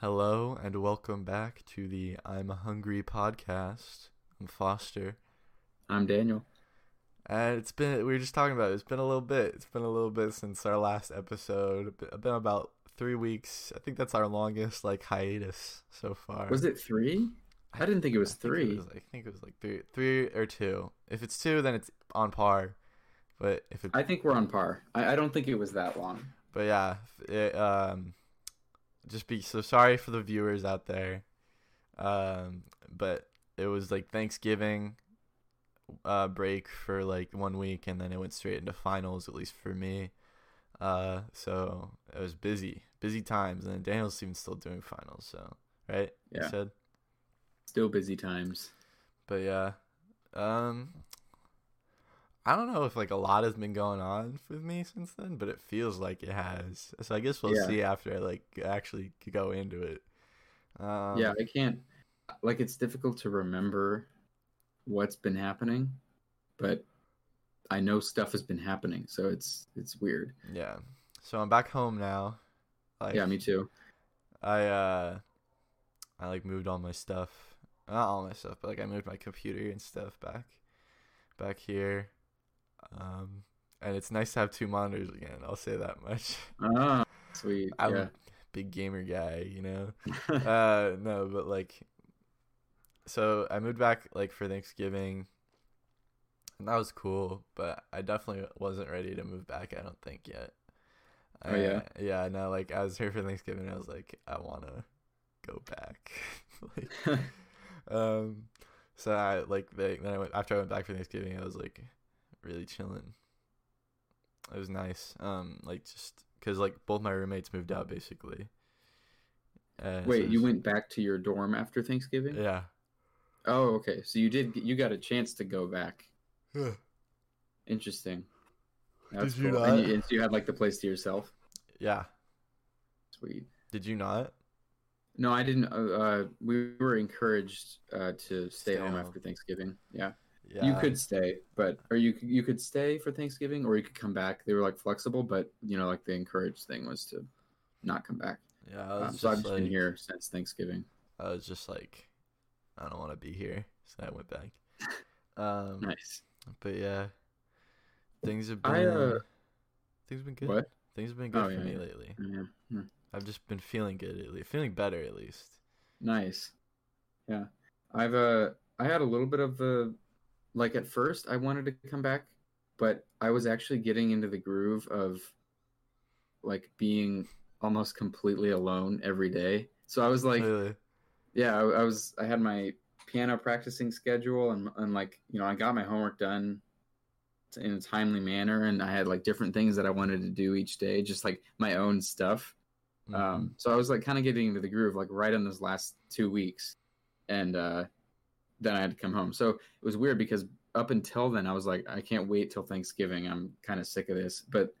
Hello and welcome back to the I'm a Hungry podcast. I'm Foster. I'm Daniel. And it's been, we were just talking about it. It's been a little bit. It's been a little bit since our last episode. It's been about three weeks. I think that's our longest, like, hiatus so far. Was it three? I didn't think it was I think three. it was, I think it was like three, three or two. If it's two, then it's on par. But if it, I think we're on par. I, I don't think it was that long. But yeah, it, um, just be so sorry for the viewers out there. Um, but it was like Thanksgiving uh break for like one week, and then it went straight into finals. At least for me. Uh, so it was busy, busy times, and Daniel's even still doing finals. So right, Yeah. said. Still busy times. But yeah, um, I don't know if like a lot has been going on with me since then, but it feels like it has. So I guess we'll Yeah. see after I like actually go into it. Um, yeah, I can't. Like, it's difficult to remember what's been happening, but I know stuff has been happening, so it's it's weird. yeah. So I'm back home now. Like, yeah, me too. I uh, I like moved all my stuff, not all my stuff, but like I moved my computer and stuff back, back here. Um, and it's nice to have two monitors again. I'll say that much. Ah, sweet. I'm yeah. a big gamer guy, you know. uh no but like so i moved back like for thanksgiving and that was cool but i definitely wasn't ready to move back i don't think yet Oh, yeah? I- yeah no like i was here for thanksgiving i was like i want to go back like um so i like they, then i went after i went back for thanksgiving i was like really chilling it was nice um like just because like both my roommates moved out basically uh, Wait, it you went back to your dorm after Thanksgiving? yeah Oh, okay. So you did. You got a chance to go back. Interesting. That's Did you cool. And, not? you, and so you had like the place to yourself. yeah Sweet. did you not No, I didn't. Uh, uh, we were encouraged uh, to stay, Stay home, home. after Thanksgiving. Yeah. Yeah you could stay, but or you you could stay for Thanksgiving, or you could come back. They were like flexible, but you know, like the encouraged thing was to not come back. yeah I was Um, just so I've like, been here since Thanksgiving. i was just like i don't want to be here so i went back um Nice. but yeah things have been I, uh, things have been good What? things have been good Oh, for yeah, me yeah. lately Yeah. Hmm. i've just been feeling good at least feeling better at least Nice. Yeah. I've uh I had a little bit of the like at first I wanted to come back, but I was actually getting into the groove of like being almost completely alone every day. So I was like really yeah, I, I was I had my piano practicing schedule and and like, you know, I got my homework done in a timely manner and I had like different things that I wanted to do each day, just like my own stuff. Mhm. Um, so I was like kind of getting into the groove like right in those last two weeks, and uh, then I had to come home. So it was weird because up until then I was like, I can't wait till Thanksgiving. I'm kind of sick of this. But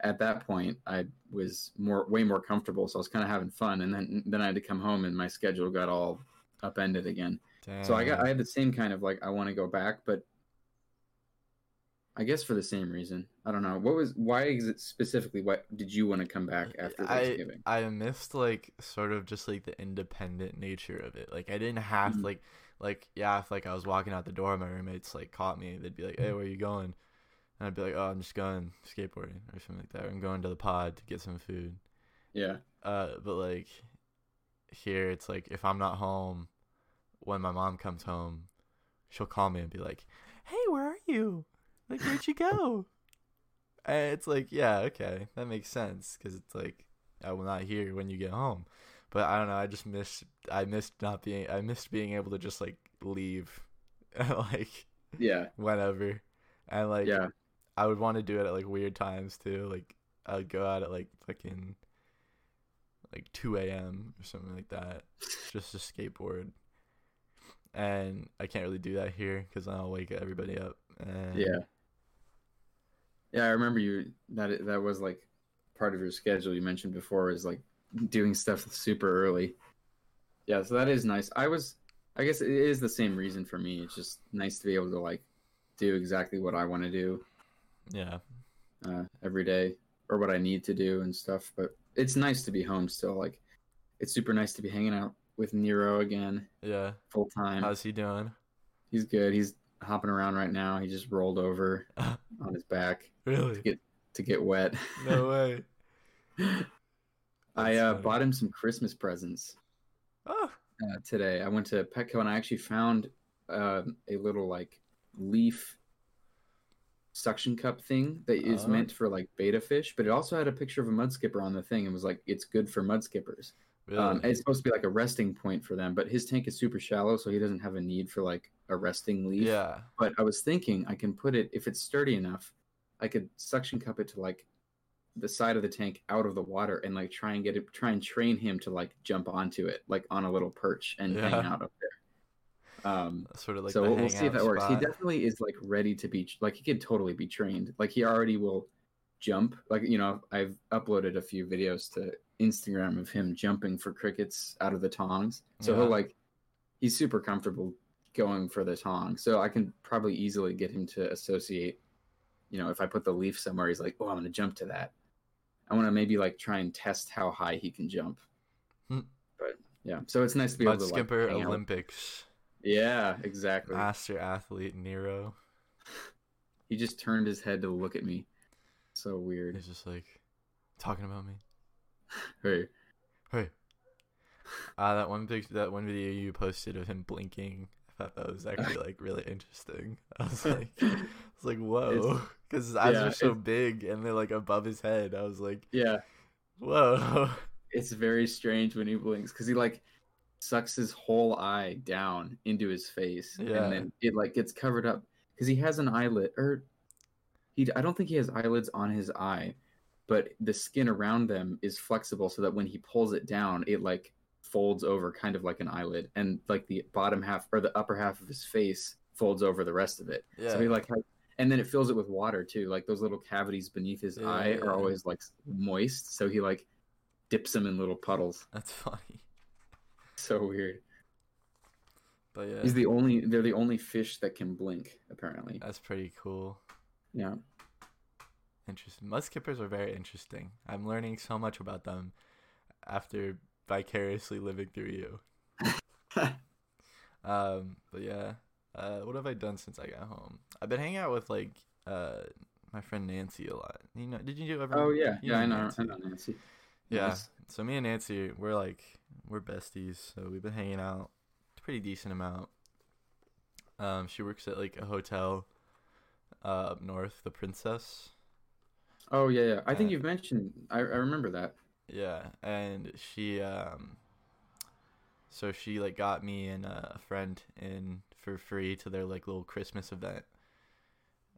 at that point, I was more way more comfortable, so I was kind of having fun. And then then I had to come home, and my schedule got all upended again. So I got I had the same kind of like I want to go back, but I guess for the same reason. I don't know. What was why is it specifically what did you want to come back after Thanksgiving? I I missed like sort of just like the independent nature of it. Like I didn't have Mhm. like like yeah, if like I was walking out the door, my roommates like caught me. They'd be like, "Hey, where are you going?" And I'd be like, "Oh, I'm just going skateboarding or something like that. Or I'm going to the pod to get some food." Yeah. Uh, but like here, it's like if I'm not home when my mom comes home, she'll call me and be like, "Hey, where are you? Like, where'd you go?" and it's like, yeah, okay, that makes sense because it's like I will not hear when you get home. But I don't know. I just miss. I missed not being. I missed being able to just like leave, like Yeah. whenever, and like Yeah. I would want to do it at like weird times too. Like I would go out at like fucking like two a.m. or something like that, just to skateboard. And I can't really do that here because I'll wake everybody up. And Yeah. Yeah, I remember you that that was like part of your schedule you mentioned before is like doing stuff super early. Yeah, so that is nice. I was I guess it is the same reason for me. It's just nice to be able to like do exactly what I want to do yeah, uh, every day or what I need to do and stuff. But it's nice to be home still. Like it's super nice to be hanging out with Nero again, Yeah. full time. How's he doing? He's good. He's hopping around right now. He just rolled over on his back really? to get wet. No way. I uh, bought him some Christmas presents Oh, uh, today. I went to Petco and I actually found um a little like leaf suction cup thing that is Oh. meant for like betta fish, but it also had a picture of a mud skipper on the thing and was like, it's good for mud skippers. really? Um, it's supposed to be like a resting point for them, but his tank is super shallow, so he doesn't have a need for like a resting leaf. yeah. But I was thinking I can put it if it's sturdy enough, I could suction cup it to like the side of the tank out of the water and like try and get it try and train him to like jump onto it like on a little perch and hang out up there. Um Sort of like so we'll, we'll see if that works. He definitely is like ready to be like he could totally be trained. Like he already will jump. Like you know, I've uploaded a few videos to Instagram of him jumping for crickets out of the tongs. So Yeah. he'll like he's super comfortable going for the tong. So I can probably easily get him to associate. You know, if I put the leaf somewhere, he's like, "Oh, I'm gonna jump to that." I want to maybe like try and test how high he can jump. Hmm. But yeah, so it's nice to be Mud able to skipper like, hang out. Olympics. Yeah, exactly. Master athlete Nero. He just turned his head to look at me. So weird. He's just like talking about me. Hey, Hey. Uh, that one big that one video you posted of him blinking. I thought that was actually like really interesting. I was like, I was like, whoa, because his eyes yeah, are so big and they're like above his head. I was like, yeah, whoa. it's very strange when he blinks because he like sucks his whole eye down into his face, Yeah. and then it like gets covered up because he has an eyelid or he. I don't think he has eyelids on his eye, but the skin around them is flexible so that when he pulls it down, it like folds over kind of like an eyelid, and like the bottom half or the upper half of his face folds over the rest of it. Yeah. So he like, has- and then it fills it with water too. Like those little cavities beneath his Yeah, eye are always like moist. So he like dips them in little puddles. That's funny. So weird. But yeah, He's the only. They're the only fish that can blink. Apparently. that's pretty cool. Yeah. Interesting. Mud skippers are very interesting. I'm learning so much about them after vicariously living through you. Um, but yeah, uh, what have I done since I got home? I've been hanging out with like uh my friend Nancy a lot. You know, did you ever? oh yeah. Yeah, I know. Nancy. I know Nancy. Yeah. Nice. So me and Nancy, we're like we're besties. So we've been hanging out a pretty decent amount. Um, she works at like a hotel uh, up north, the Princess. Oh yeah, yeah. I think Uh, you've mentioned. I, I remember that. Yeah, and she um so she like got me and uh, a friend in for free to their like little Christmas event.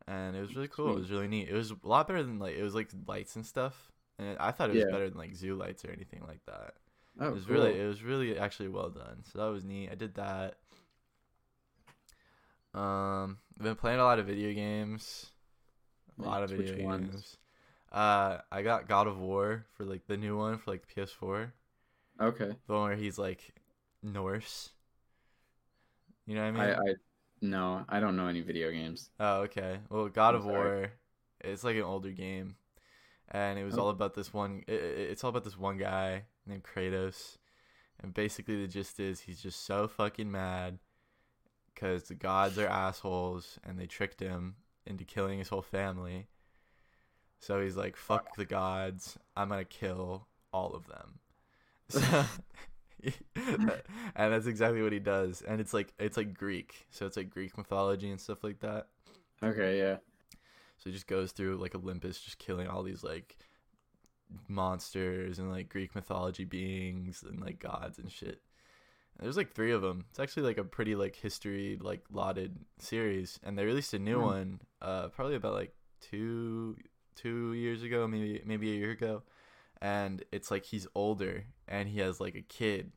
And it was really cool. It was really neat. It was a lot better than like it was like lights and stuff. And I thought it was Yeah. better than like zoo lights or anything like that. Oh, it was cool. really it was really actually well done. So that was neat. I did that. Um I've been playing a lot of video games. A lot of. Which video ones? games. Uh I got God of War for like the new one for like PS4. Okay. The one where he's like Norse. You know what I mean? I, I no, I don't know any video games. Oh, okay. Well, God I'm of sorry. War, it's like an older game, and it was Oh. all about this one. It, it- it's all about this one guy named Kratos, and basically the gist is he's just so fucking mad because the gods are assholes and they tricked him into killing his whole family. So he's like, "Fuck the gods! I'm gonna kill all of them." So, and that's exactly what he does. And it's like it's like Greek, so it's like Greek mythology and stuff like that. Okay, yeah. So he just goes through like Olympus, just killing all these like monsters and like Greek mythology beings and like gods and shit. And there's like three of them. It's actually like a pretty like history like lauded series, and they released a new Hmm. one uh probably about like two two years ago, maybe maybe a year ago, and it's like he's older and he has like a kid,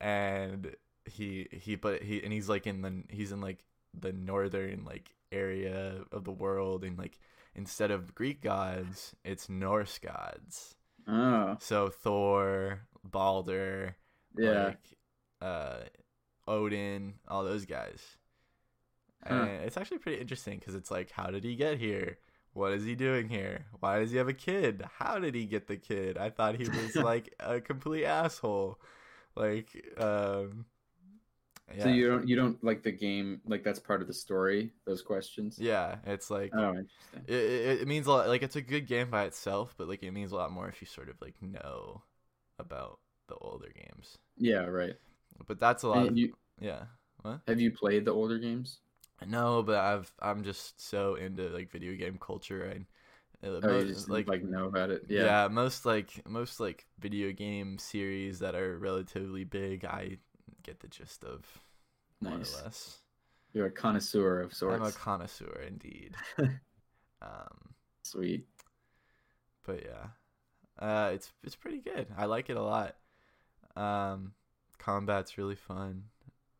and he he but he and he's like in the he's in like the northern like area of the world and like instead of Greek gods, it's Norse gods. Oh, So Thor, Baldur, yeah. like uh Odin, all those guys. Huh. And it's actually pretty interesting cuz it's like how did he get here? What is he doing here? Why does he have a kid? How did he get the kid? I thought he was like a complete asshole. Like, um, yeah. So you don't you don't like the game like that's part of the story. Those questions. yeah, it's like Oh, interesting. it, it, it means a lot. Like, it's a good game by itself, but like, it means a lot more if you sort of like know about the older games. Yeah, right. But that's a lot. Of, you, yeah. What? have you played the older games? No, but I've I'm just so into like video game culture and uh, Oh, most- just like, know about it. yeah. Yeah. most like most like video game series that are relatively big, I get the gist of more Nice. or less. You're a connoisseur of sorts. I'm a connoisseur indeed. um, Sweet. but yeah, uh, it's it's pretty good. I like it a lot. Um, combat's really fun.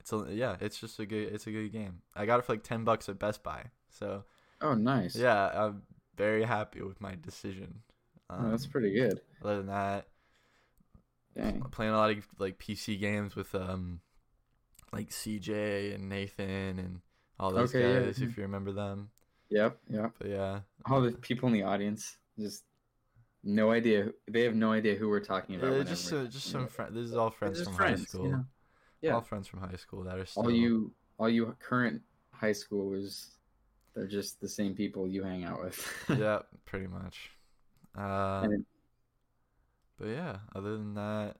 It's a, yeah, it's just a good it's a good game. I got it for like ten bucks at Best Buy, so Oh, nice. yeah, I'm very happy with my decision. Oh, that's Um, pretty good. Other than that, Dang. Playing a lot of like PC games with um like CJ and Nathan and all those Okay, guys yeah. if you remember them. Yep. Yep. But yeah, All the people in the audience just no idea. They have no idea who we're talking about. Uh, whenever just so, just some friends. This is all friends from friends, high you school. know? Yeah. All friends from high school that are still all you, all you current high schoolers, they're just the same people you hang out with. yeah, pretty much. Uh, And it- but yeah, other than that,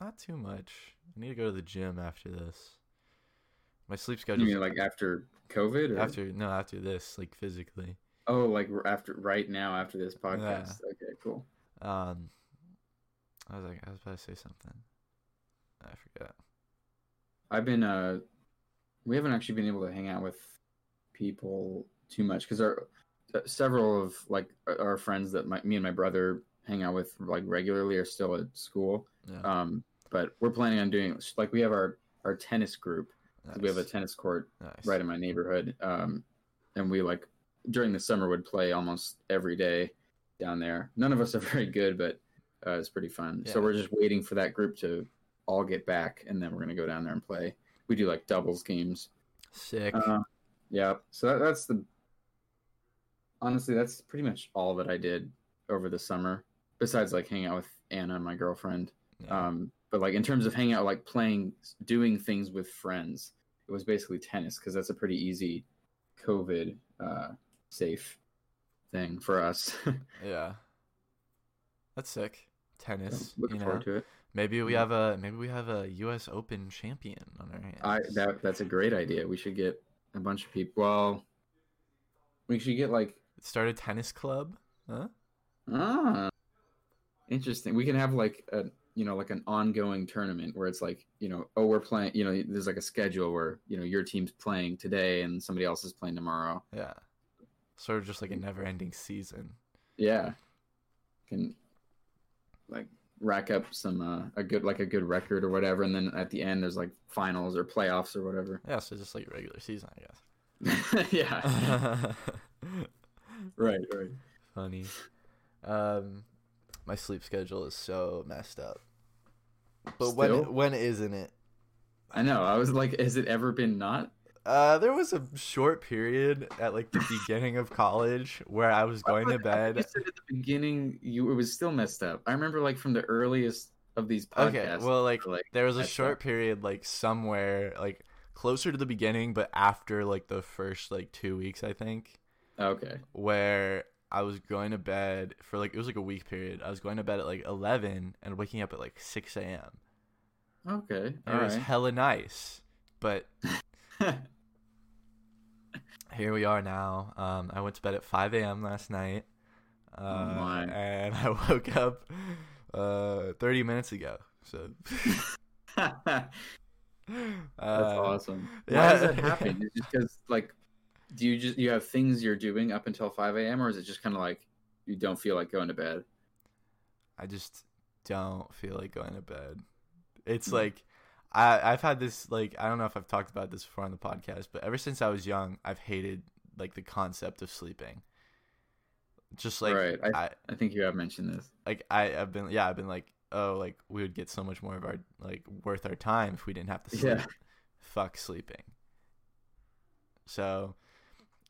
not too much. I need to go to the gym after this. My sleep schedule. you mean like after COVID? Or? after no after this like physically. Oh, like after right now after this podcast. Yeah. Okay, cool. Um, I was like I was about to say something. I forgot. I've been uh, we haven't actually been able to hang out with people too much because our uh, several of like our- our friends that my, me and my brother hang out with like regularly are still at school. Yeah, Um, but we're planning on doing like we have our our tennis group. Nice. We have a tennis court nice. right in my neighborhood. Um, and we like during the summer would play almost every day down there. None of us are very good, but uh, it's pretty fun. Yeah. So we're just waiting for that group to all get back, and then we're gonna go down there and play. We do like doubles games. Sick. Uh, yeah. So that, that's the honestly that's pretty much all that I did over the summer. Besides like hanging out with Anna, my girlfriend. Yeah. Um, but like in terms of hanging out, like playing, doing things with friends, it was basically tennis because that's a pretty easy COVID uh, safe thing for us. yeah. That's sick. Tennis. Looking you know? forward to it. Maybe we have a maybe we have a U.S. Open champion on our hands. I that that's a great idea. We should get a bunch of people. Well, we should get like Start a tennis club. Huh? ah, interesting. We can have like a you know like an ongoing tournament where it's like you know oh we're playing you know there's like a schedule where you know your team's playing today and somebody else is playing tomorrow. Yeah. Sort of just like a never-ending season. Yeah. Can like rack up some uh, a good like a good record or whatever and then at the end there's like finals or playoffs or whatever. Yeah, so just like regular season, I guess. yeah. Right, right. Funny. Um, my sleep schedule is so messed up. But Still? when when isn't it? I know. I was like has it ever been not? Uh, there was a short period at like the beginning of college where I was going to bed. You said at the beginning you it was still messed up. I remember like from the earliest of these podcasts. Okay, well, like like there was a short up. period like somewhere like closer to the beginning, but after like the first like two weeks, I think, Okay. where I was going to bed for like it was like a week period. I was going to bed at like eleven and waking up at like six a.m. Okay. And it was hella nice, but here we are now. Um, I went to bed at 5 a.m. last night. Uh, my. and I woke up uh 30 minutes ago. So That's uh, awesome. Why yeah. does that happen? Is because like do you just you have things you're doing up until five AM or is it just kinda like you don't feel like going to bed? I just don't feel like going to bed. It's Hmm. like I I've had this like I don't know if I've talked about this before on the podcast, but ever since I was young, I've hated like the concept of sleeping. Just like Right, I I think you have mentioned this. like I I've been yeah I've been like oh like we would get so much more of our like worth our time if we didn't have to sleep. Yeah. Fuck sleeping. So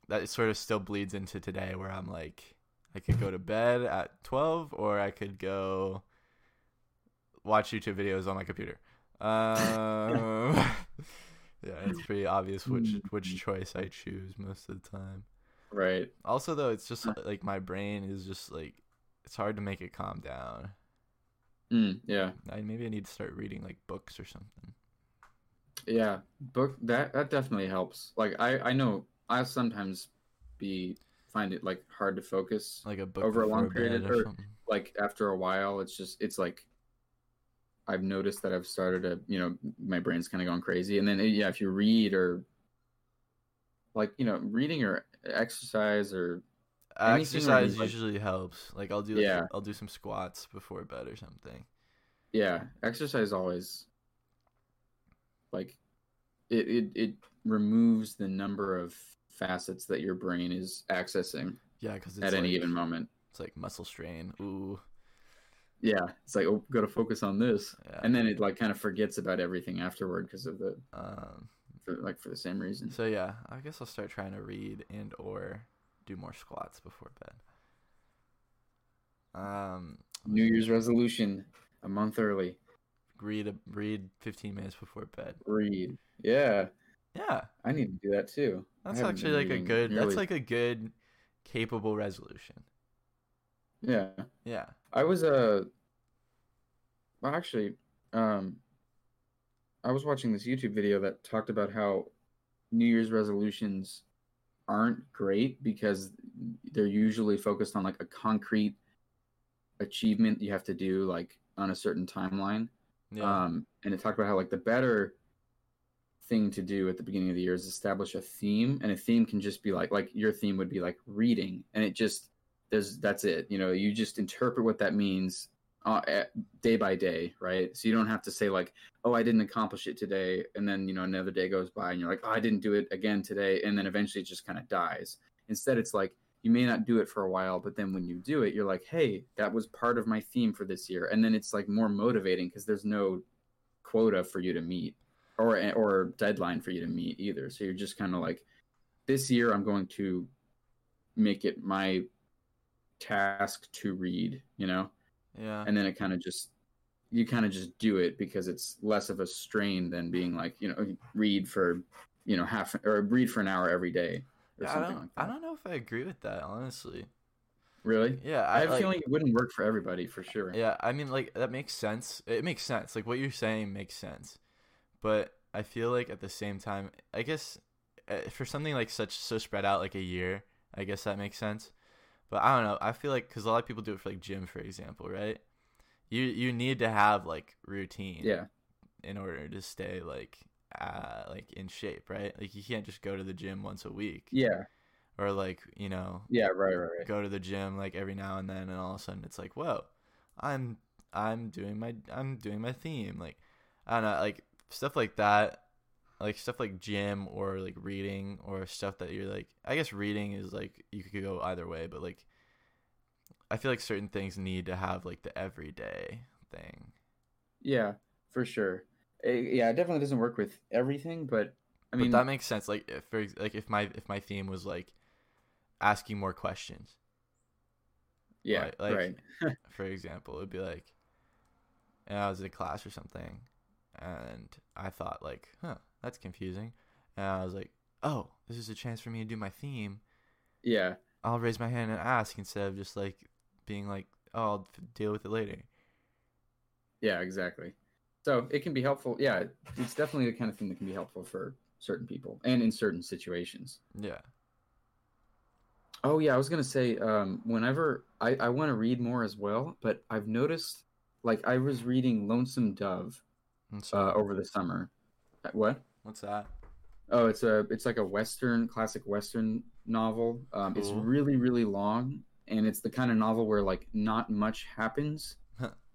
that sort of still bleeds into today where I'm like I could go to bed at 12 or I could go watch YouTube videos on my computer. Um, yeah, it's pretty obvious which which choice I choose most of the time. Right. Also though, it's just like my brain is just like it's hard to make it calm down. Mm, yeah. I maybe I need to start reading like books or something. Yeah. Book that that definitely helps. Like I I know I sometimes be find it like hard to focus. Like a book Over a long period bed or- Like after a while, it's just it's like I've noticed that I've started to you know my brain's kind of gone crazy, and then eh, yeah, if you read or like you know reading or exercise or Exercise like- usually helps. Like I'll do like, Yeah. I'll do some squats before bed or something. yeah, exercise always like it it it removes the number of facets that your brain is accessing Yeah, because it's at any like, given moment. It's like muscle strain. Ooh. Yeah, it's like oh, got to focus on this, Yeah. and then it like kind of forgets about everything afterward because of the Um. for, like for the same reason. So yeah, I guess I'll start trying to read and or do more squats before bed. Um. New Year's resolution a month early. Read a, read 15 minutes before bed. Read. Yeah, Yeah, I need to do that too. That's actually like a good. That's like a good, capable resolution. Yeah. Yeah. I was uh well actually um I was watching this YouTube video that talked about how New Year's resolutions aren't great because they're usually focused on like a concrete achievement you have to do like on a certain timeline. Yeah. Um, and it talked about how like the better thing to do at the beginning of the year is establish a theme, and a theme can just be like like your theme would be like reading, and it just there's that's it. You know, you just interpret what that means uh, day by day, right? So you don't have to say like, oh, I didn't accomplish it today, and then you know another day goes by, and you're like, oh, I didn't do it again today, and then eventually it just kind of dies. Instead, it's like you may not do it for a while, but then when you do it, you're like, hey, that was part of my theme for this year, and then it's like more motivating because there's no quota for you to meet or or deadline for you to meet either. So you're just kind of like, this year I'm going to make it my task to read, you know, yeah. and then it kind of just you kind of just do it because it's less of a strain than being like you know read for you know half or read for an hour every day or Yeah, something like that. I don't know if I agree with that honestly. Really, Yeah. I, I, have a like, feeling it wouldn't work for everybody for sure. Yeah, I mean, like that makes sense. It makes sense. Like what you're saying makes sense, but I feel like at the same time, I guess uh, for something like such so spread out like a year, I guess that makes sense. But I don't know. I feel like because a lot of people do it for like gym, for example, right? You you need to have like routine, Yeah, in order to stay like uh like in shape, right? Like you can't just go to the gym once a week, yeah, or like you know yeah. Right, right, right. go to the gym like every now and then and all of a sudden it's like whoa i'm i'm doing my i'm doing my theme like i don't know like stuff like that like stuff like gym or like reading or stuff that you're like i guess reading is like you could go either way but like i feel like certain things need to have like the everyday thing Yeah, for sure. Eh, yeah, it definitely doesn't work with everything, but I mean, but that makes sense like if for like if my if my theme was like asking more questions yeah, right, like- right. for example, it'd be like, and I was in class or something, and I thought like, huh, that's confusing, and I was like, oh, this is a chance for me to do my theme. Yeah, I'll raise my hand and ask instead of just like being like, oh, I'll deal with it later. yeah, exactly. So it can be helpful. Yeah, it's definitely the kind of thing that can be helpful for certain people and in certain situations. Yeah, Oh yeah, I was gonna say, um, whenever I, I want to read more as well, but I've noticed, like I was reading Lonesome Dove uh, over the summer. Uh, What? What's that? Oh, it's a it's like a western classic western novel. Um, It's really really long, and it's the kind of novel where like not much happens.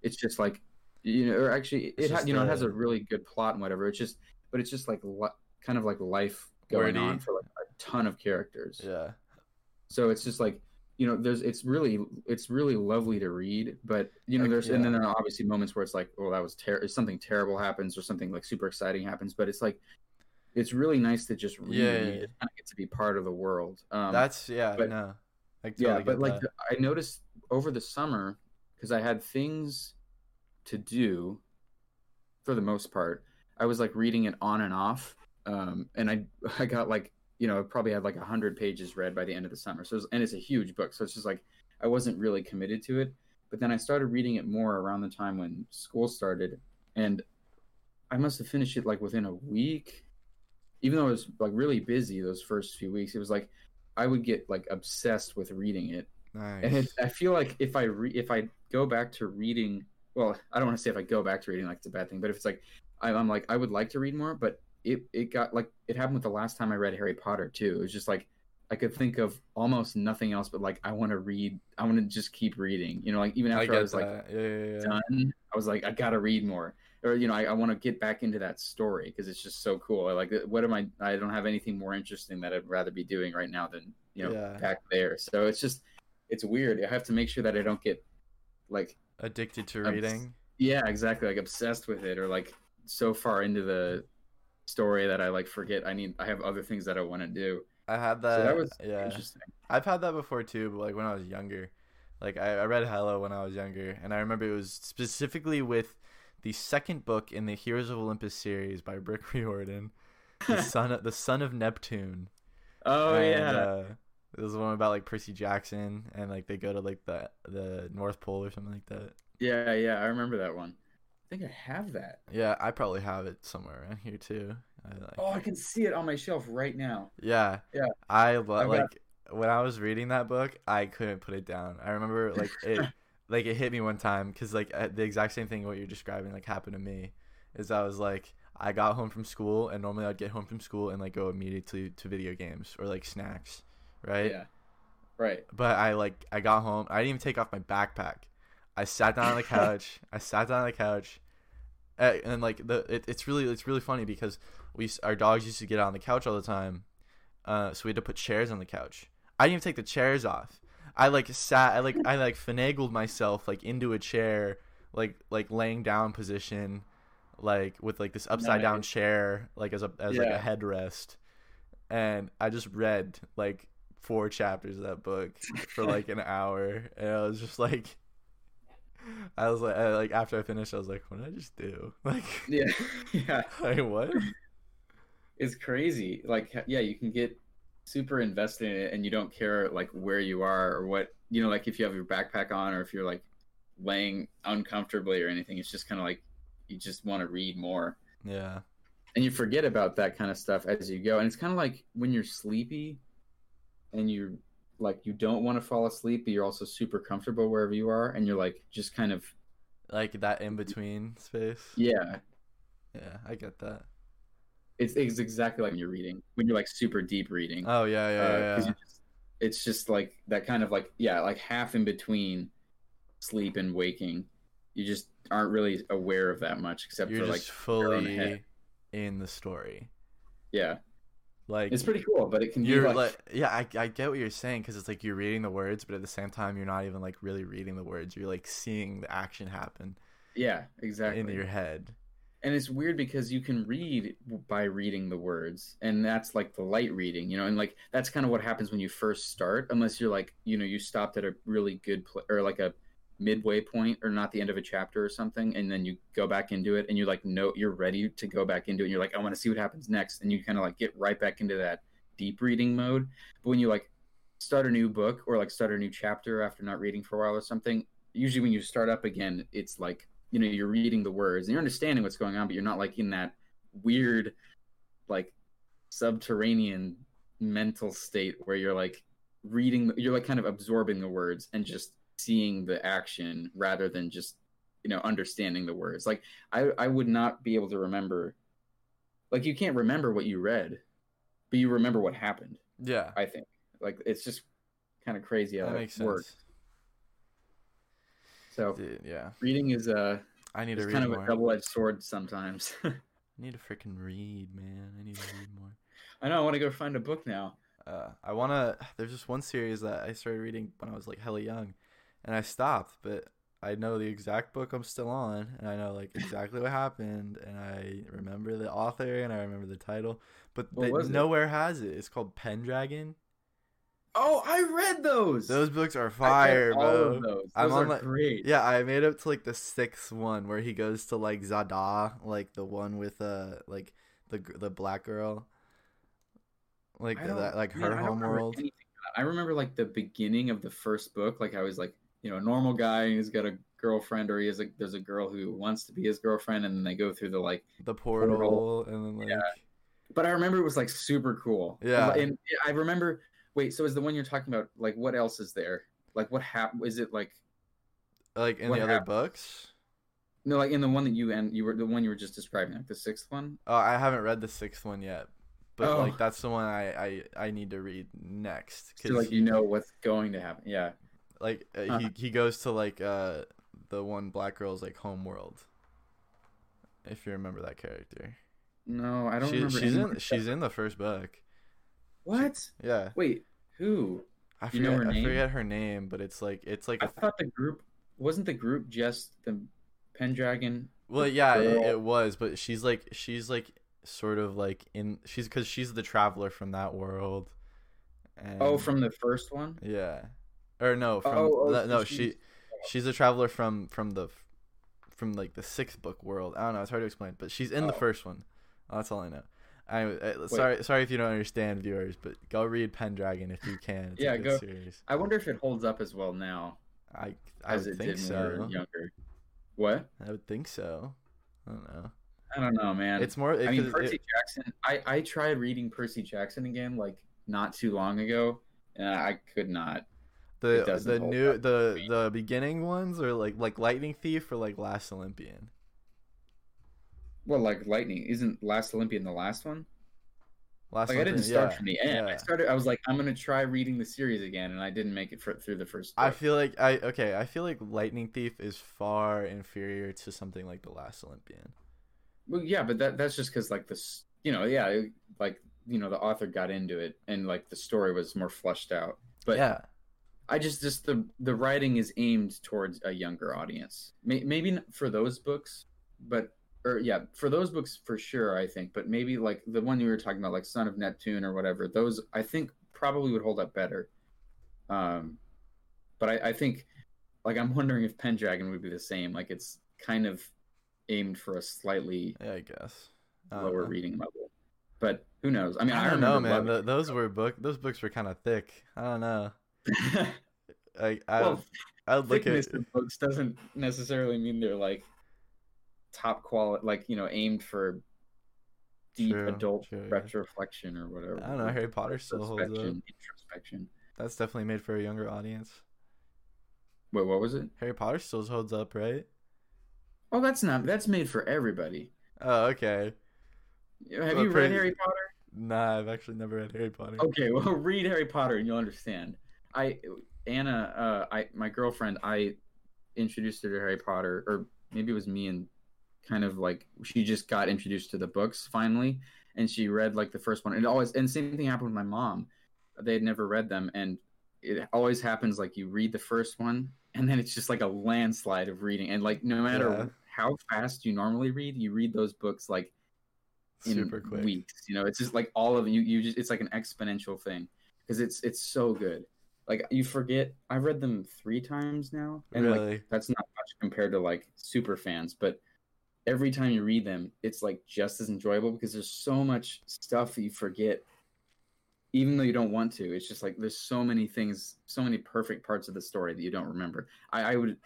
It's just like you know, or actually, it ha- you know it has a- a really good plot and whatever. It's just, but it's just like li- kind of like life going Wordy. on for like a ton of characters. Yeah, So it's just like you know, there's it's really it's really lovely to read, but you know, there's and then there are obviously moments where it's like, oh, that was ter- something terrible happens or something like super exciting happens, but it's like it's really nice to just read. Yeah, yeah, yeah. just kind of get to be part of the world. Um, That's yeah, but- no. I yeah, but like the, I noticed over the summer because I had things to do for the most part. I was like reading it on and off, um, and I I got like you know I probably had like a hundred pages read by the end of the summer. So it was, and it's a huge book, so it's just like I wasn't really committed to it. But then I started reading it more around the time when school started, and I must have finished it like within a week. Even though I was like really busy those first few weeks, it was like I would get like obsessed with reading it and nice. it, I feel like if I re- if I go back to reading, well, I don't want to say if I go back to reading like it's a bad thing, but if it's like I, I'm like I would like to read more, but it it got like it happened with the last time I read Harry Potter too. It was just like I could think of almost nothing else but like I want to read. I want to just keep reading. You know, like even after I, get was like yeah, yeah, yeah. done, I was like I gotta read more. Or you know, I, I want to get back into that story because it's just so cool. I like what am I? I don't have anything more interesting that I'd rather be doing right now than you know back there. So it's just it's weird. I have to make sure that I don't get like Addicted to reading. yeah, exactly, like obsessed with it or like so far into the story that I like forget I need I have other things that I want to do. I had So that. that was yeah. interesting. I've had that before too, but like when I was younger. Like I, I read Hello when I was younger, and I remember it was specifically with the second book in the Heroes of Olympus series by Rick Riordan, the son of the son of Neptune. Oh And, yeah. uh, was one about like Percy Jackson, and like they go to like the the North Pole or something like that. yeah, yeah, I remember that one. I think I have that. Yeah, I probably have it somewhere around here too. I, like, Oh, I can see it on my shelf right now. Yeah. Yeah. I lo- I've got- like when I was reading that book, I couldn't put it down. I remember like it like it hit me one time cuz like the exact same thing what you're describing like happened to me is I was like I got home from school and normally I'd get home from school and like go immediately to video games or like snacks, right? Yeah. Right. But I like I got home, I didn't even take off my backpack. I sat down on the couch. I sat down on the couch. uh, And like the it, it's really it's really funny because we our dogs used to get on the couch all the time. Uh, so we had to put chairs on the couch. I didn't even take the chairs off. I like sat I like I like finagled myself like into a chair like like laying down position like with like this upside down chair like as a as like a headrest and I just read like four chapters of that book for like an hour and I was just like I was like I, like after I finished I was like what did I just do like Yeah. yeah. like what It's crazy. Like yeah, you can get super invested in it and you don't care like where you are or what you know, like if you have your backpack on or if you're like laying uncomfortably or anything. It's just kinda like you just want to read more. yeah and you forget about that kind of stuff as you go and it's kind of like when you're sleepy and you're like you don't want to fall asleep but you're also super comfortable wherever you are and you're like just kind of like that in between space? Yeah. Yeah I get that. It's, it's exactly like when you're reading when you're like super deep reading. Oh yeah yeah Uh, yeah, just- it's just like that kind of like yeah like half in between sleep and waking. You just aren't really aware of that much except you're for just like fully in the story. Yeah like it's pretty cool but it can you're like, like, yeah I, I get what you're saying because it's like you're reading the words but at the same time you're not even like really reading the words. You're like seeing the action happen yeah exactly. in your head. And it's weird because you can read by reading the words and that's like the light reading you know and like that's kind of what happens when you first start unless you're like you know you stopped at a really good pl- or like a midway point or not the end of a chapter or something and then you go back into it and you're like no you're ready to go back into it and you're like i want to see what happens next and you kind of like get right back into that deep reading mode. But when you like start a new book or like start a new chapter after not reading for a while or something usually when you start up again it's like you know you're reading the words and you're understanding what's going on but you're not like in that weird like subterranean mental state where you're like reading you're like kind of absorbing the words and just seeing the action rather than just you know understanding the words. Like i i would not be able to remember like you can't remember what you read but you remember what happened yeah. I think. Like it's just kind of crazy how that that, makes sense. works. So Dude, yeah. reading is uh I need to it's read kind of more. a double-edged sword sometimes. I need to freaking read man. I need to read more. I know i want to go find a book now. Uh, I wanna. There's just one series that I started reading when I was like hella young, and I stopped. But I know the exact book I'm still on, and I know like exactly what happened, and I remember the author and I remember the title, but they, was it? nowhere has it. It's called Pendragon. Oh, I read those. Those books are fire, bro. of those. I'm Those on, are like- great. Yeah, I made up to like the sixth one where he goes to like Zadaa, like the one with uh like the the black girl, like I the, don't- that like her don't homeworld. anything about it. I remember like the beginning of the first book. Like I was like, you know, a normal guy who's got a girlfriend, or he has a, there's a girl who wants to be his girlfriend, and then they go through the like. The portal, Portal. and then like Yeah. But I remember it was like super cool. Yeah. and I remember. Wait, so is the one you're talking about? Like, what else is there? Like, what hap? Is it like like in the other happened? books. no, like in the one that you and you were the one you were just describing, like the sixth one? Oh, I haven't read the sixth one yet, but Oh. like that's the one I I, I need to read next So like you know what's going to happen. Yeah. Like uh, Uh. he he goes to like uh the one black girl's like home world. If you remember that character, No, I don't she, remember. she's in she's in the first book. what? Yeah, Wait, who? I You forget know her I name? forget her name, but it's like it's like I thought the group wasn't the group just the Pendragon. well yeah it, it was, but she's like she's like sort of like in she's because she's the traveler from that world. And, Oh, from the first one. Yeah, or no, oh, from Oh, oh, the- no, she she's a traveler from from the from like the sixth book world. I don't know, it's hard to explain, but she's in the Oh. first one. That's all I know. I, I sorry sorry if you don't understand, viewers, but go read Pendragon if you can. It's Yeah, go- series. I wonder if it holds up as well now I I as would think did when we were so. younger. What? I would think so. I don't know. I don't know, man. It's more. I mean, Percy it- Jackson. I I tried reading Percy Jackson again like not too long ago, and I could not. The the new up the me. the beginning ones or like like Lightning Thief or like Last Olympian. Well, like Lightning isn't Last Olympian the last one? Last Like I didn't start yeah, from the end. I started. I was like, I'm gonna try reading the series again, and I didn't make it for, through the first. I feel like I okay. I feel like Lightning Thief is far inferior to something like the Last Olympian. Well, yeah, but that that's just because like this, you know, yeah, like you know, the author got into it, and like the story was more fleshed out. But yeah, I just just the the writing is aimed towards a younger audience. May, maybe not for those books, but or yeah, for those books for sure. I think, but maybe like the one you were talking about, like Son of Neptune or whatever. Those I think probably would hold up better. Um, but I, I think like I'm wondering if Pendragon would be the same. Like it's kind of aimed for a slightly yeah. I guess. Lower reading level. But who knows? I mean, I, I don't know, man. loving Th those were book. Those books were kind of thick. I don't know. I I well, I look thickness at of books doesn't necessarily mean they're like top quality, like you know, aimed for deep True, adult true, yeah. retroflexion or whatever. I don't know. Harry Potter still holds up. Introspection, Introspection. That's definitely made for a younger audience. Wait, what was it? Harry Potter still holds up, right? Oh, that's not. That's made for everybody. Oh, okay. Have Well, you read pretty- Harry Potter? Nah, I've actually never read Harry Potter. Okay, well, read Harry Potter and you'll understand. I Anna, uh, I my girlfriend, I introduced her to Harry Potter, or maybe it was me and kind of like she just got introduced to the books finally, and she read like the first one. And it always and same thing happened with my mom. They had never read them, and it always happens like you read the first one, and then it's just like a landslide of reading. And like no matter Yeah. how fast you normally read, you read those books like in Super quick. weeks. You know, it's just like all of you. You just it's like an exponential thing because it's it's so good. Like you forget. I've read them three times now, and like that's not much compared to like super fans. But every time you read them, it's like just as enjoyable because there's so much stuff that you forget, even though you don't want to. It's just like there's so many things, so many perfect parts of the story that you don't remember. I, I would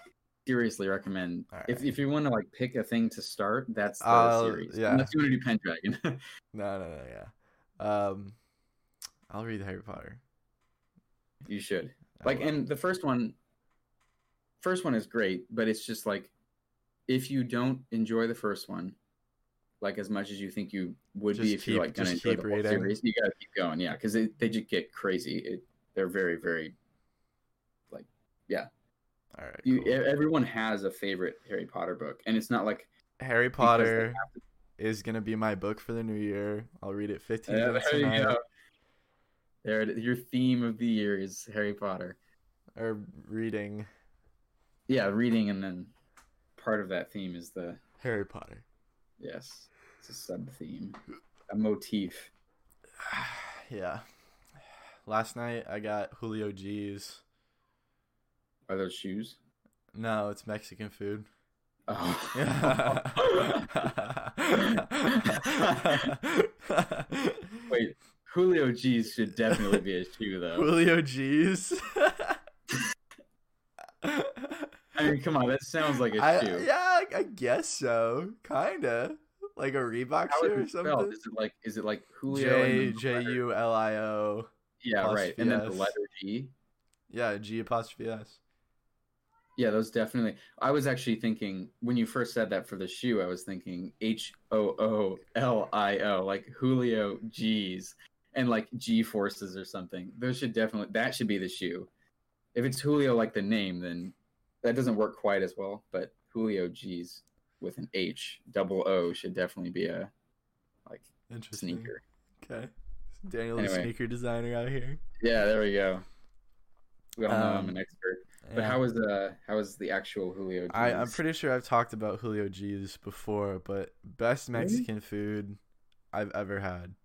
seriously recommend if, if you want to like pick a thing to start, that's the I'll- series. yeah. Unless you want to do Pendragon. No, no, no, yeah. Um, I'll read Harry Potter. You should. Like, and the first one, first one is great, but it's just like, if you don't enjoy the first one, like as much as you think you would be Just if you're like gonna enjoy keep the whole series, you gotta keep going, yeah, because they just get crazy. It, they're very, very. Like, yeah. All right. You, cool. everyone has a favorite Harry Potter book, and it's not like Harry Potter to- is gonna be my book for the new year. I'll read it 15 Yeah, there you go. There, your theme of the year is Harry Potter. Or reading. yeah, reading, and then part of that theme is the Harry Potter. yes, it's a sub theme, a motif. yeah. Last night I got Julio G's. Are those shoes? No, it's Mexican food. Oh. Wait, Julio G's should definitely be a shoe, though. Julio G's. I mean, come on, that sounds like a I, shoe. yeah, I guess so. Kinda like a Reebok How shoe or spelled? something. Is it like is it like Julio? J and then the J U L I O. Yeah, right, and then the letter G. Yeah, G apostrophe S. Yeah, those definitely. I was actually thinking when you first said that for the shoe, I was thinking H O O L I O, like Julio G's, and like G forces or something. Those should definitely that should be the shoe. If it's Julio like the name, then that doesn't work quite as well. But Julio G's with an H double O should definitely be a like Interesting. sneaker. Okay. Daniel, the Anyway. sneaker designer out here. Yeah, there we go. We all know I'm Um, an expert. But Yeah. how was the how was the actual Julio? G's? I, I'm pretty sure I've talked about Julio G's before, but best Really? Mexican food I've ever had.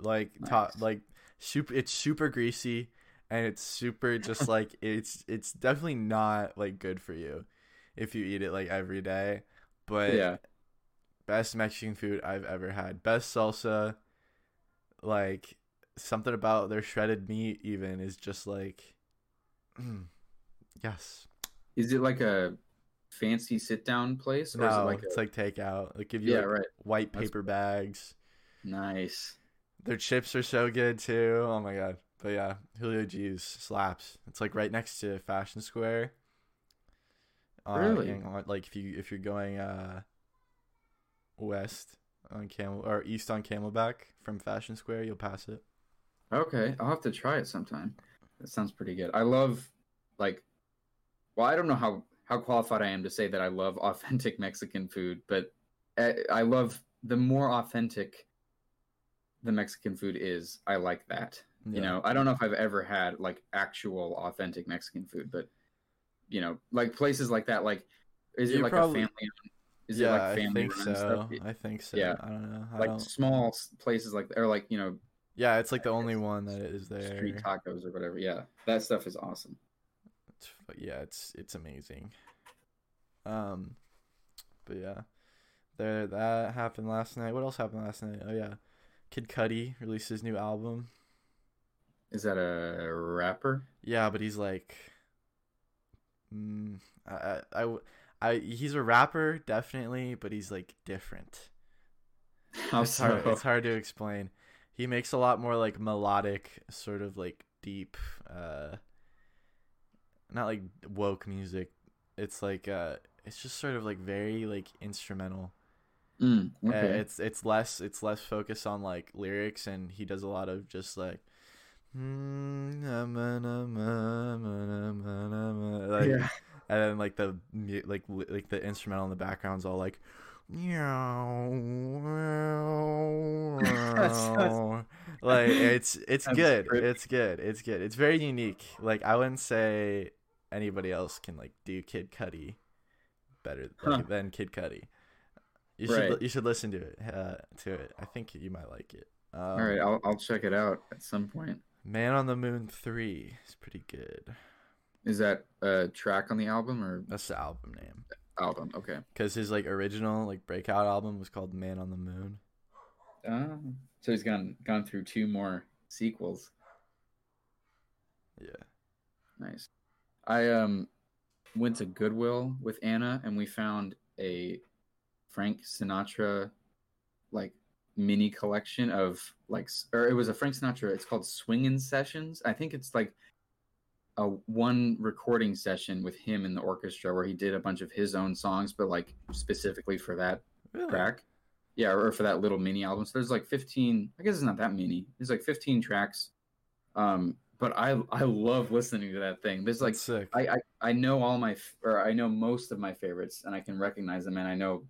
Like top, Nice. like super. It's super greasy, and it's super just like it's it's definitely not like good for you if you eat it like every day. But yeah. best Mexican food I've ever had. Best salsa. Like something about their shredded meat even is just like, mm, yes. Is it like a fancy sit down place or is it No, like it's a, like takeout. Like give you yeah like right white That's- paper bags. nice Their chips are so good too. Oh my god. But yeah, Julio G's slaps. It's like right next to Fashion Square. Uh, Really? on- like if you if you're going uh west on Camel or east on Camelback from Fashion Square, you'll pass it. okay I'll have to try it sometime that sounds pretty good I love like well I don't know how how qualified I am to say that I love authentic Mexican food but I, I love the more authentic the Mexican food is I like that Yeah. you know i don't know if i've ever had like actual authentic mexican food but you know like places like that like is You it like probably- a family is yeah, it like family I think so. stuff? I think so. Yeah. I don't know. I like don't... small places like or like you know Yeah, it's like the only one that is there. street tacos or whatever yeah that stuff is awesome It's, yeah, it's it's amazing. Um, but yeah, there that happened last night. What else happened last night? Oh yeah, Kid Cudi released his new album. is that a rapper Yeah, but he's like, mm, I, I, I he's a rapper definitely, but he's like different. how It's so hard, it's hard to explain. He makes a lot more like melodic, sort of like deep, uh, not like woke music. It's like uh, it's just sort of like very like instrumental. Mm, Uh, it's it's less it's less focused on like lyrics, and he does a lot of just like. Like, yeah. and then like the like like the instrumental in the background's all like like it's it's good it's good it's good. It's very unique. Like i wouldn't say anybody else can like do Kid Cudi better like, Huh. than Kid Cudi you should you should listen to it uh to it. I think you might like it. Um, all right I'll, I'll check it out at some point. Man on the moon 3 is pretty good. Is that a track on the album or? That's the album name. Album okay. Because his like original like breakout album was called Man on the Moon. Ah, so he's gone gone through two more sequels. Yeah. Nice. I um went to Goodwill with Anna and we found a Frank Sinatra like mini collection of like or it was a Frank Sinatra it's called Swingin' Sessions. I think it's like a one recording session with him in the orchestra where he did a bunch of his own songs but like specifically for that Really? track. Yeah, or for that little mini album. So there's like 15. I guess it's not that many. There's like 15 tracks. Um, but I I love listening to that thing. There's like. I, I I know all my or I know most of my favorites and I can recognize them and I know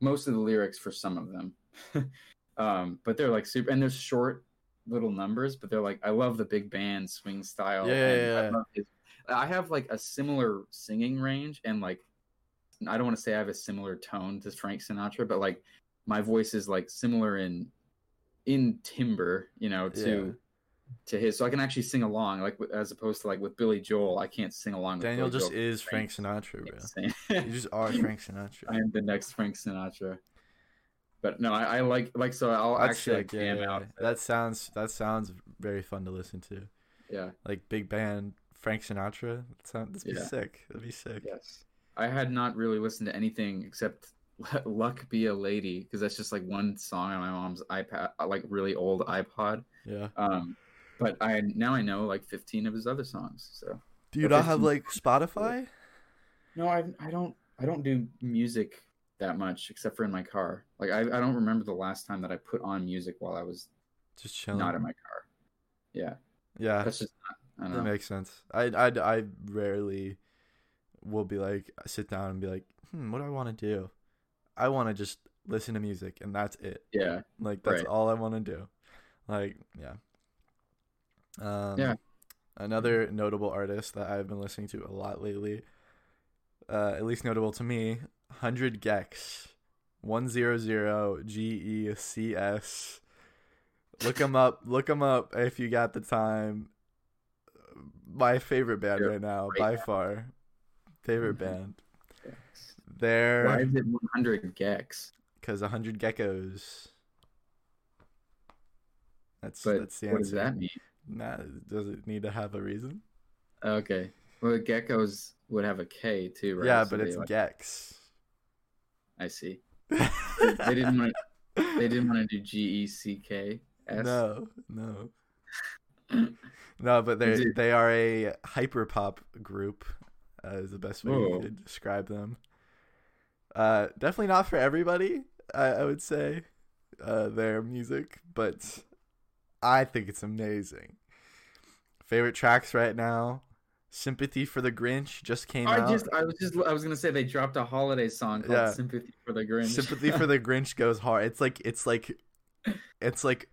most of the lyrics for some of them. um, but they're like super and there's short little numbers, but they're like I love the big band swing style. Yeah, and yeah, I I have like a similar singing range, and like I don't want to say I have a similar tone to Frank Sinatra, but like my voice is like similar in in timbre, you know, to to his, so I can actually sing along, like as opposed to like with Billy Joel, I can't sing along. Daniel just Joel. is Frank Sinatra, bro. You just are Frank Sinatra. I am the next Frank Sinatra. But no, I, I like like so I'll That's actually sick. like, jam yeah, out. That sounds that sounds very fun to listen to. Yeah. Like big band Frank Sinatra. That sounds that'd be Yeah. sick. That'd be sick. Yes. I had not really listened to anything except Let Luck Be a Lady because that's just like one song on my mom's iPad, uh, like really old iPod. Yeah. Um, but I now I know like 15 of his other songs. So Do you not have like Spotify? no, I I don't I don't do music that much except for in my car. Like I I don't remember the last time that I put on music while I was Just chilling. not in my car. Yeah, yeah. that's just not, I don't That know. makes sense. I I I rarely will be like sit down and be like, hmm, what do I want to do? I want to just listen to music and that's it. Yeah, Like that's Right. all I want to do. Like yeah. Um, Yeah. Another notable artist that I've been listening to a lot lately, uh, at least notable to me, Hundred gecs, one zero zero G E C S. Look him up. Look him up if you got the time. My favorite band Yeah, right now, right by now. far. Favorite band. Why They're is it 100 gecs? because a hundred geckos. That's But that's the what answer. does that mean? Nah, does it need to have a reason? Okay. Well, the geckos would have a K too, right? Yeah, So but it's like- gecs. I see. They didn't want. To, They didn't want to do G E C K S. No, no, no. But they it- they are a hyper pop group. Uh, is the best way Whoa. could describe them. Uh, definitely not for everybody. I, I would say, uh, their music, but I think it's amazing. Favorite tracks right now: "Sympathy for the Grinch" just came I out. just, I was just, I was gonna say they dropped a holiday song called Yeah. "Sympathy for the Grinch." Sympathy for the Grinch goes hard. It's like it's like it's like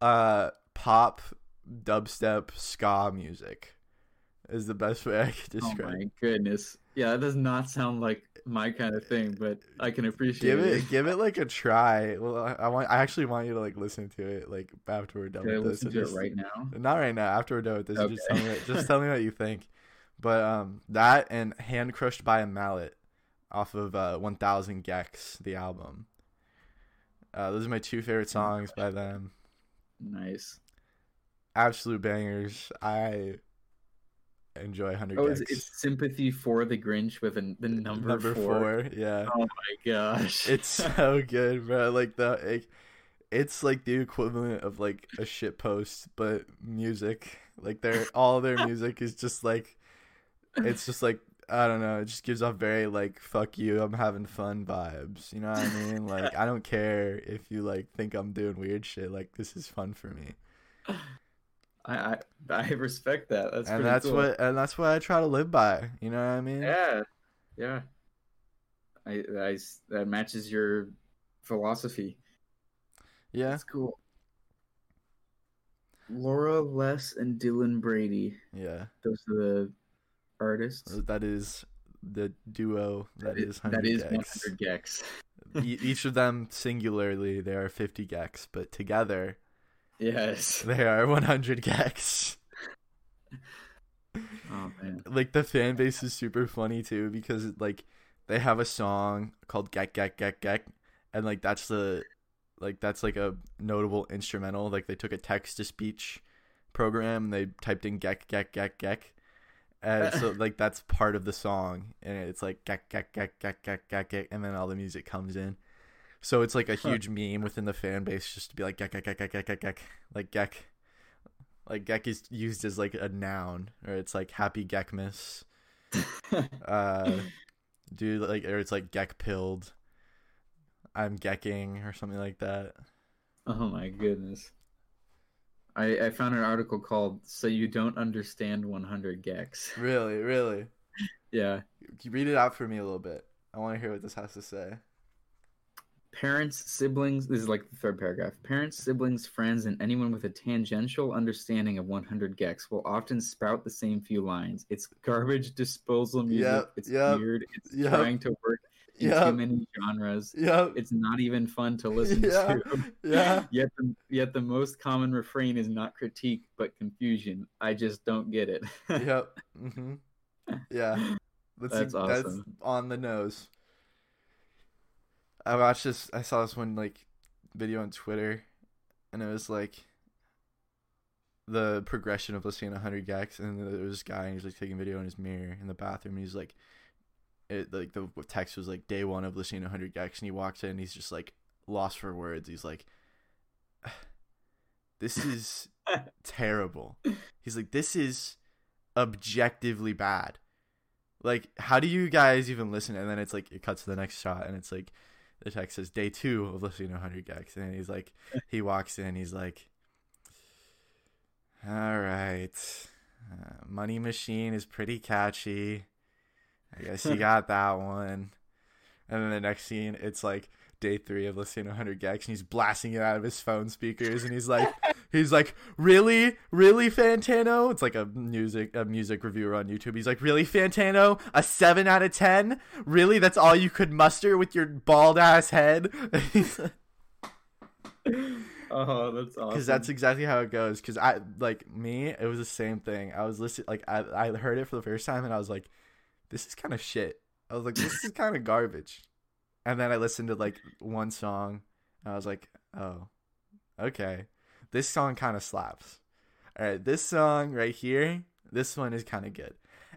uh pop dubstep ska music is the best way I could describe. oh describe. my goodness! Yeah, that does not sound like my kind of thing, but I can appreciate give it. it give it like a try. Well, I, I want I actually want you to like listen to it like after we're done I with this. listen to it right now? Not right now. After we're done with this, you just tell me what, just tell me what you think. But um, that and "Hand Crushed by a Mallet" off of uh, Thousand gecs" the album. Uh, those are my two favorite songs by them. Nice. Absolute bangers. I enjoy Hundred Oh, it's, it's "Sympathy for the Grinch" with a, the number, four. Yeah, Oh my gosh! it's so good, bro. Like the. Like, it's like the equivalent of like a shit post, but music. Like their all their music is just like it's just like I don't know, it just gives off very like fuck you, I'm having fun vibes. You know what I mean? Like I don't care if you like think I'm doing weird shit, like this is fun for me. I, I I respect that. That's and that's cool. what and that's what I try to live by. You know what I mean? Yeah, yeah. I, I that matches your philosophy. Yeah. That's cool. Laura Less and Dylan Brady. Yeah. Those are the artists. That is the duo that is that 100 is gecs. 100 gecs. E- each of them singularly they are 50 gecs, but together Yes. they are 100 gecs. Oh man. like the fan base is super funny too because like they have a song called Gek Gek Gek Gek and like that's the like that's like a notable instrumental like they took a text to speech program and they typed in Gek Gek Gek Gek and so like that's part of the song and it's like Gek Gek Gek Gek Gek Gek Gek and then all the music comes in so it's like a huge meme within the fan base just to be like Gek Gek Gek Gek Gek Gek like Gek like Gek is used as like a noun or it's like happy Gekmas. Uh dude like or it's like Gek pilled. I'm Gekking or something like that. Oh my goodness. I I found an article called "So You Don't Understand 100 gecs." really? Really? Yeah. read it out for me a little bit. I want to hear what this has to say Parents, siblings, this is like the third paragraph. Parents, siblings, friends, and anyone with a tangential understanding of 100 gecs will often spout the same few lines. It's garbage disposal music. Yep, it's yep, weird. It's yep, trying to work in too many genres. Yep. It's not even fun to listen Yeah, to. yeah. Yet the, yet the most common refrain is not critique but confusion. I just don't get it. yep. hmm Yeah. That's That's that's on the nose. I watched this. I saw this one like video on Twitter, and it was like the progression of listening to 100 gecs, and there was this guy, and he's like taking video in his mirror in the bathroom, and he's like, it like the text was like day one of listening to 100 gecs, and he walks in, and he's just like lost for words. He's like, this is terrible. He's like, this is objectively bad. Like, how do you guys even listen? And then it's like, it cuts to the next shot, and it's like, the text says day two of listening to 100 gecs. And he's like, he walks in, he's like, all right, uh, Money Machine is pretty catchy. I guess you got that one. And then the next scene, it's like day three of listening to 100 gecs, and he's blasting it out of his phone speakers, and he's like, he's like, really, really, Fantano? It's like a music a music reviewer on YouTube. He's like, really, Fantano? A seven out of ten? Really? That's all you could muster with your bald ass head? oh, that's awesome. Because that's exactly how it goes. Because I like me, it was the same thing. I was listening, like I I heard it for the first time, and I was like, this is kind of shit. I was like, this is kind of garbage. And then I listened to like one song, and I was like, oh, okay, this song kind of slaps. All right, this song right here, this one is kind of good.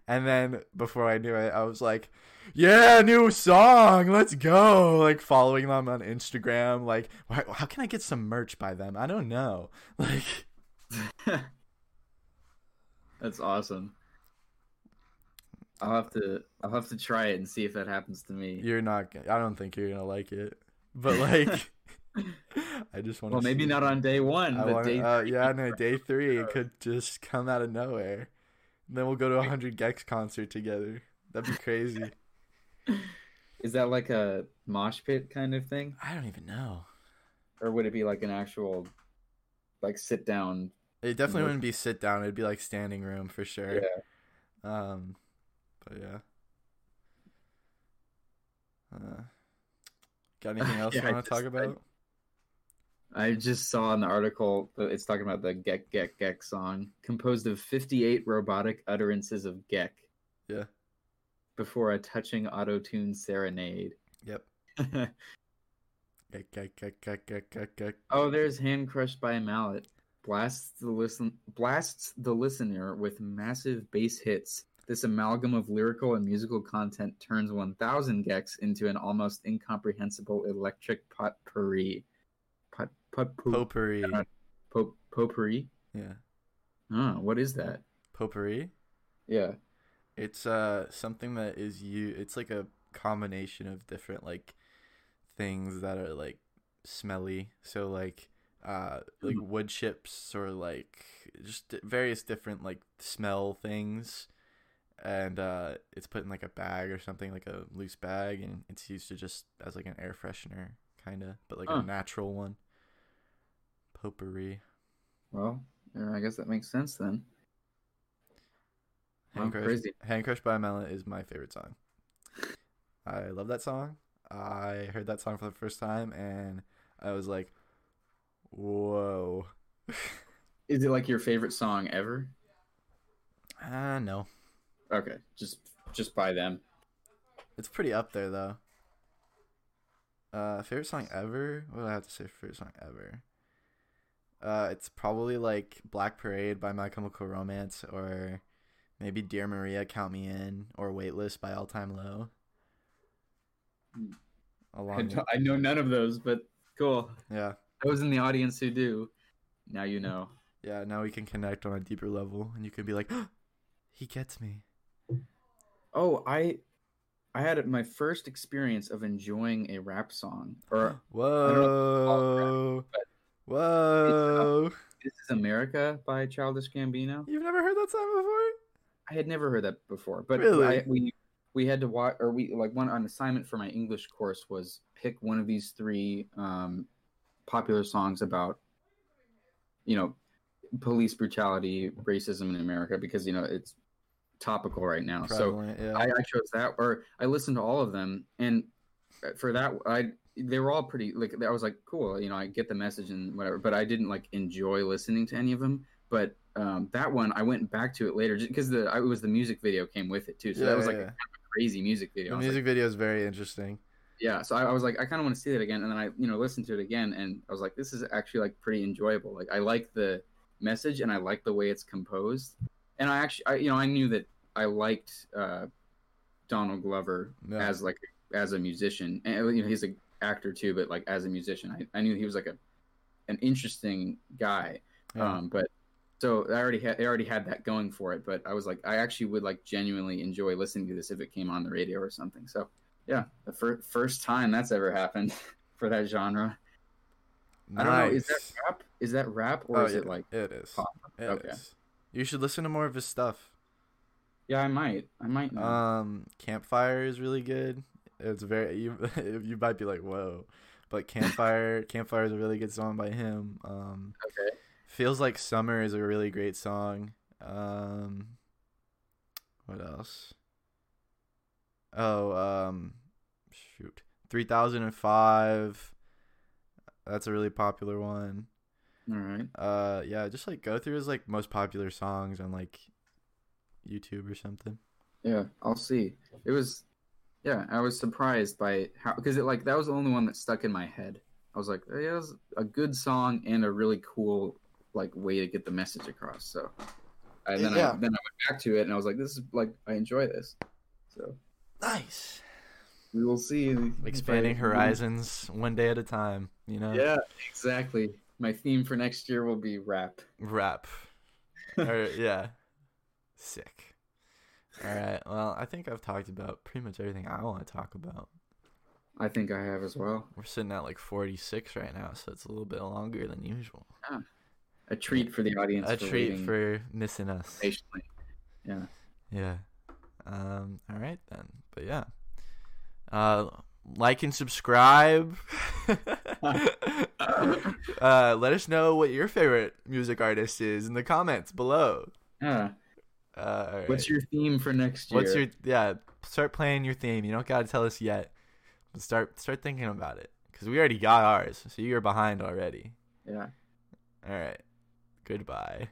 And then before I knew it, I was like, yeah, new song, let's go. Like following them on Instagram. Like, why, how can I get some merch by them? I don't know. Like, That's awesome. I'll have to I'll have to try it and see if that happens to me. you're not, I don't think you're going to like it. But like, I just want to. Well, maybe not on day one, I but wanna, day uh, three. yeah, no, day three, it could just come out of nowhere. Then we'll go to a 100 gecs concert together. That'd be crazy. Is that like a mosh pit kind of thing, I don't even know. or would it be like an actual, like sit down? It definitely wouldn't be sit down. It'd be like standing room for sure. Yeah. Um, but yeah. Uh, got anything else Yeah, you want to talk just- I- about? I just saw in the article it's talking about the Gek Gek Gek song, composed of 58 robotic utterances of Gek. Yeah. Before a touching auto-tune serenade. Yep. Gek, gek, gek, gek, gek, gek, gek. oh, there's Hand Crushed by a Mallet. Blasts the listen blasts the listener with massive bass hits. This amalgam of lyrical and musical content turns 1000 gecs into an almost incomprehensible electric potpourri. Pot potpourri. Uh, Pot potpourri. Yeah. Oh, what is that? Potpourri. Yeah. It's uh something that is you. It's like a combination of different like things that are like smelly. So like uh like wood chips or like just various different like smell things. And uh it's put in like a bag or something like a loose bag and it's used to just as like an air freshener kind of, but like a natural one. Potpourri. Well, I guess that makes sense then. Hand Crush, crazy. Hand Crush by Melon is my favorite song. I love that song. I heard that song for the first time and I was like, whoa. Is it like your favorite song ever? Ah, no. Okay, just just by them. It's pretty up there though. Uh, favorite song ever? What do I have to say? Favorite song ever? Uh, it's probably like Black Parade by My Chemical Romance, or maybe Dear Maria, Count Me In, or Weightless by All Time Low. Hmm. I, Along, with, I know none of those, but cool. yeah, Those in the audience who do, now you know. yeah. Now we can connect on a deeper level, and you can be like, he gets me. Oh, I I had my first experience of enjoying a rap song. Or Whoa, whoa! This is America by Childish Gambino. You've never heard that song before? I had never heard that before, but Really? I, we we had to watch, or we like one an assignment for my English course was pick one of these three um, popular songs about, you know, police brutality, racism in America because you know it's topical right now. So yeah. I, I chose that, or I listened to all of them, and uh, for that, I they were all pretty like I was like, cool, you know, I get the message and whatever, but I didn't like enjoy listening to any of them. But um, that one, I went back to it later just because the I, it was the music video came with it too, so Yeah, that was like yeah. a crazy music video. the was like, music video is very interesting. yeah, so I, I was like, I kind of want to see that again, and then I you know listened to it again, and I was like, this is actually like pretty enjoyable. Like I like the message, and I like the way it's composed, and I actually, I, you know, I knew that I liked uh, Donald Glover Yeah. as like as a musician, and you know he's an actor too, but like as a musician, I, I knew he was like a an interesting guy. Yeah. Um, but so I already had I already had that going for it. But I was like, I actually would like genuinely enjoy listening to this if it came on the radio or something. So yeah, the fir- first time that's ever happened for that genre. I don't know. Is that rap? Is that rap or Oh, is it yeah, like? it is? pop? It Okay. is. You should listen to more of his stuff. Yeah, I might. I might. Know. Um, Campfire is really good. It's very you. you might be like, whoa, but Campfire, Campfire is a really good song by him. Um, okay. feels like summer is a really great song. Um, what else? Oh, um, shoot, three thousand and five. That's a really popular one. All right. Uh, yeah, just like go through his like most popular songs on like YouTube or something. Yeah, I'll see. It was, yeah, I was surprised by how because it like that was the only one that stuck in my head. I was like, oh, yeah, it was a good song and a really cool like way to get the message across. So, and then Yeah. I then I went back to it and I was like, this is like I enjoy this. So Nice. we will see. Expanding I- horizons one day at a time. You know. Yeah, exactly. My theme for next year will be rap. Rap. or yeah. Sick. All right. Well, I think I've talked about pretty much everything I want to talk about. I think I have as well. We're sitting at like 46 right now, so it's a little bit longer than usual. A treat for the audience. A for treat for missing us. patiently. Yeah. Yeah. Um. All right then. But yeah. Uh, like and subscribe. uh, let us know what your favorite music artist is in the comments below. Yeah. Uh, all What's your theme for next year? What's your yeah? Start playing your theme. You don't gotta tell us yet. But start start thinking about it because we already got ours, so you're behind already. Yeah. All right. Goodbye.